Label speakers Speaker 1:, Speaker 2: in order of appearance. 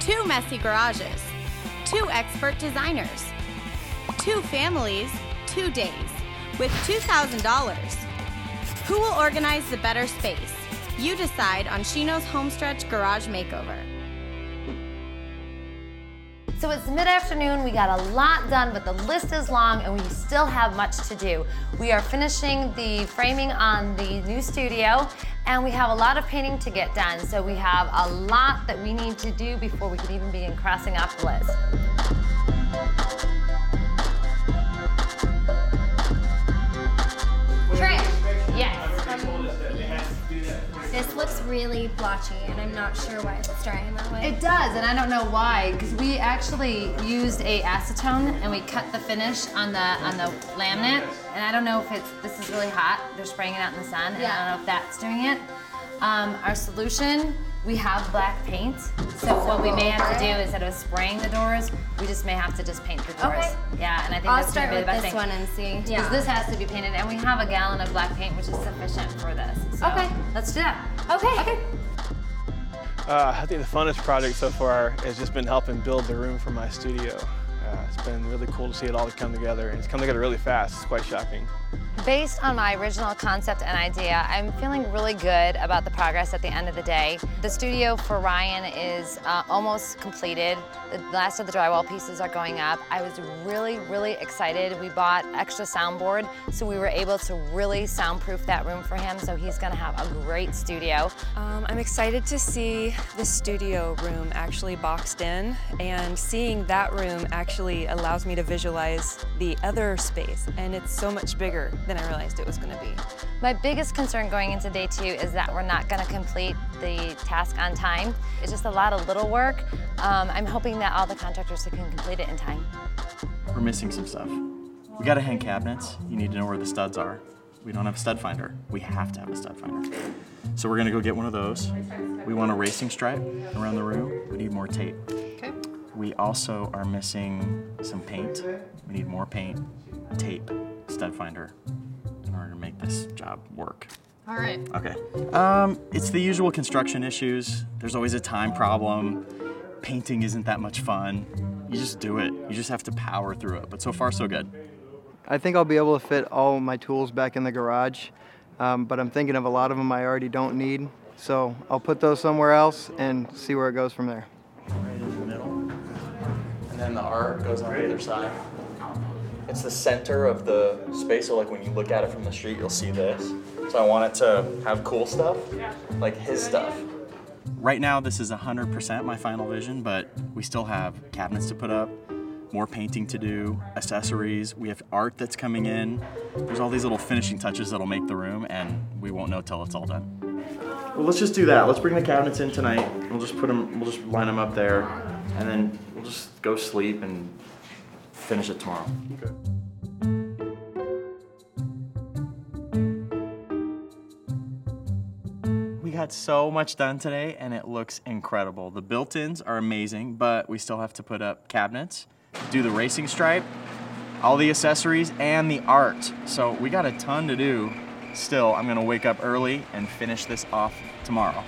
Speaker 1: two messy garages, two expert designers, two families, two days, with $2,000. Who will organize the better space? You decide on Shino's Homestretch Garage Makeover.
Speaker 2: So it's mid-afternoon, we got a lot done, but the list is long and we still have much to do. We are finishing the framing on the new studio and we have a lot of painting to get done. So we have a lot that we need to do before we can even begin crossing off the list.
Speaker 3: Really blotchy, and I'm not sure why it's drying that way.
Speaker 2: It does, and I don't know why, because we actually used a acetone and we cut the finish on the on the laminate, and I don't know if it's this is really hot. They're spraying it out in the sun, and I don't know if that's doing it. Um, our solution, we have black paint, so what we may have to do instead of spraying the doors, we just may have to just paint the doors.
Speaker 3: Okay.
Speaker 2: Yeah, and I think
Speaker 3: I'll
Speaker 2: that's
Speaker 3: start
Speaker 2: gonna be the
Speaker 3: with
Speaker 2: best
Speaker 3: this
Speaker 2: thing.
Speaker 3: one and see.
Speaker 2: Because this has to be painted, and we have a gallon of black paint, which is sufficient for this. So
Speaker 3: Okay.
Speaker 2: let's do that.
Speaker 3: Okay.
Speaker 2: Okay.
Speaker 4: Uh, I think the funnest project so far has just been helping build the room for my studio. Uh, it's been really cool to see it all come together, and it's come together really fast. It's quite shocking.
Speaker 2: Based on my original concept and idea, I'm feeling really good about the progress at the end of the day. The studio for Ryan is uh, almost completed. The last of the drywall pieces are going up. I was really, really excited. We bought extra soundboard, so we were able to really soundproof that room for him, so he's gonna have a great studio.
Speaker 5: Um, I'm excited to see the studio room actually boxed in, and seeing that room actually allows me to visualize the other space, and it's so much bigger than I realized it was going to be.
Speaker 2: My biggest concern going into day two is that we're not going to complete the task on time. It's just a lot of little work. Um, I'm hoping that all the contractors can complete it in time.
Speaker 6: We're missing some stuff. We gotta hang cabinets. You need to know where the studs are. We don't have a stud finder. We have to have a stud finder. So we're gonna go get one of those. We want a racing stripe around the room. We need more tape.
Speaker 5: Okay.
Speaker 6: We also are missing some paint. We need more paint, tape, stud finder in order to make this job work.
Speaker 5: All right.
Speaker 6: Okay. Um, it's the usual construction issues. There's always a time problem. Painting isn't that much fun. You just do it. You just have to power through it. But so far, so good.
Speaker 7: I think I'll be able to fit all my tools back in the garage, um, but I'm thinking of a lot of them I already don't need. So I'll put those somewhere else and see where it goes from there.
Speaker 6: Right in the middle. And then the art goes on the other side. It's the center of the space, so like when you look at it from the street, you'll see this. So I want it to have cool stuff, like his stuff. Right now, this is 100% my final vision, but we still have cabinets to put up, more painting to do, accessories. We have art that's coming in. There's all these little finishing touches that'll make the room, and we won't know till it's all done. Well, let's just do that. Let's bring the cabinets in tonight. We'll just put them, we'll just line them up there, and then we'll just go sleep and finish it tomorrow. We got so much done today, and it looks incredible. The built-ins are amazing, but we still have to put up cabinets, do the racing stripe, all the accessories, and the art. So we got a ton to do. Still, I'm gonna wake up early and finish this off tomorrow.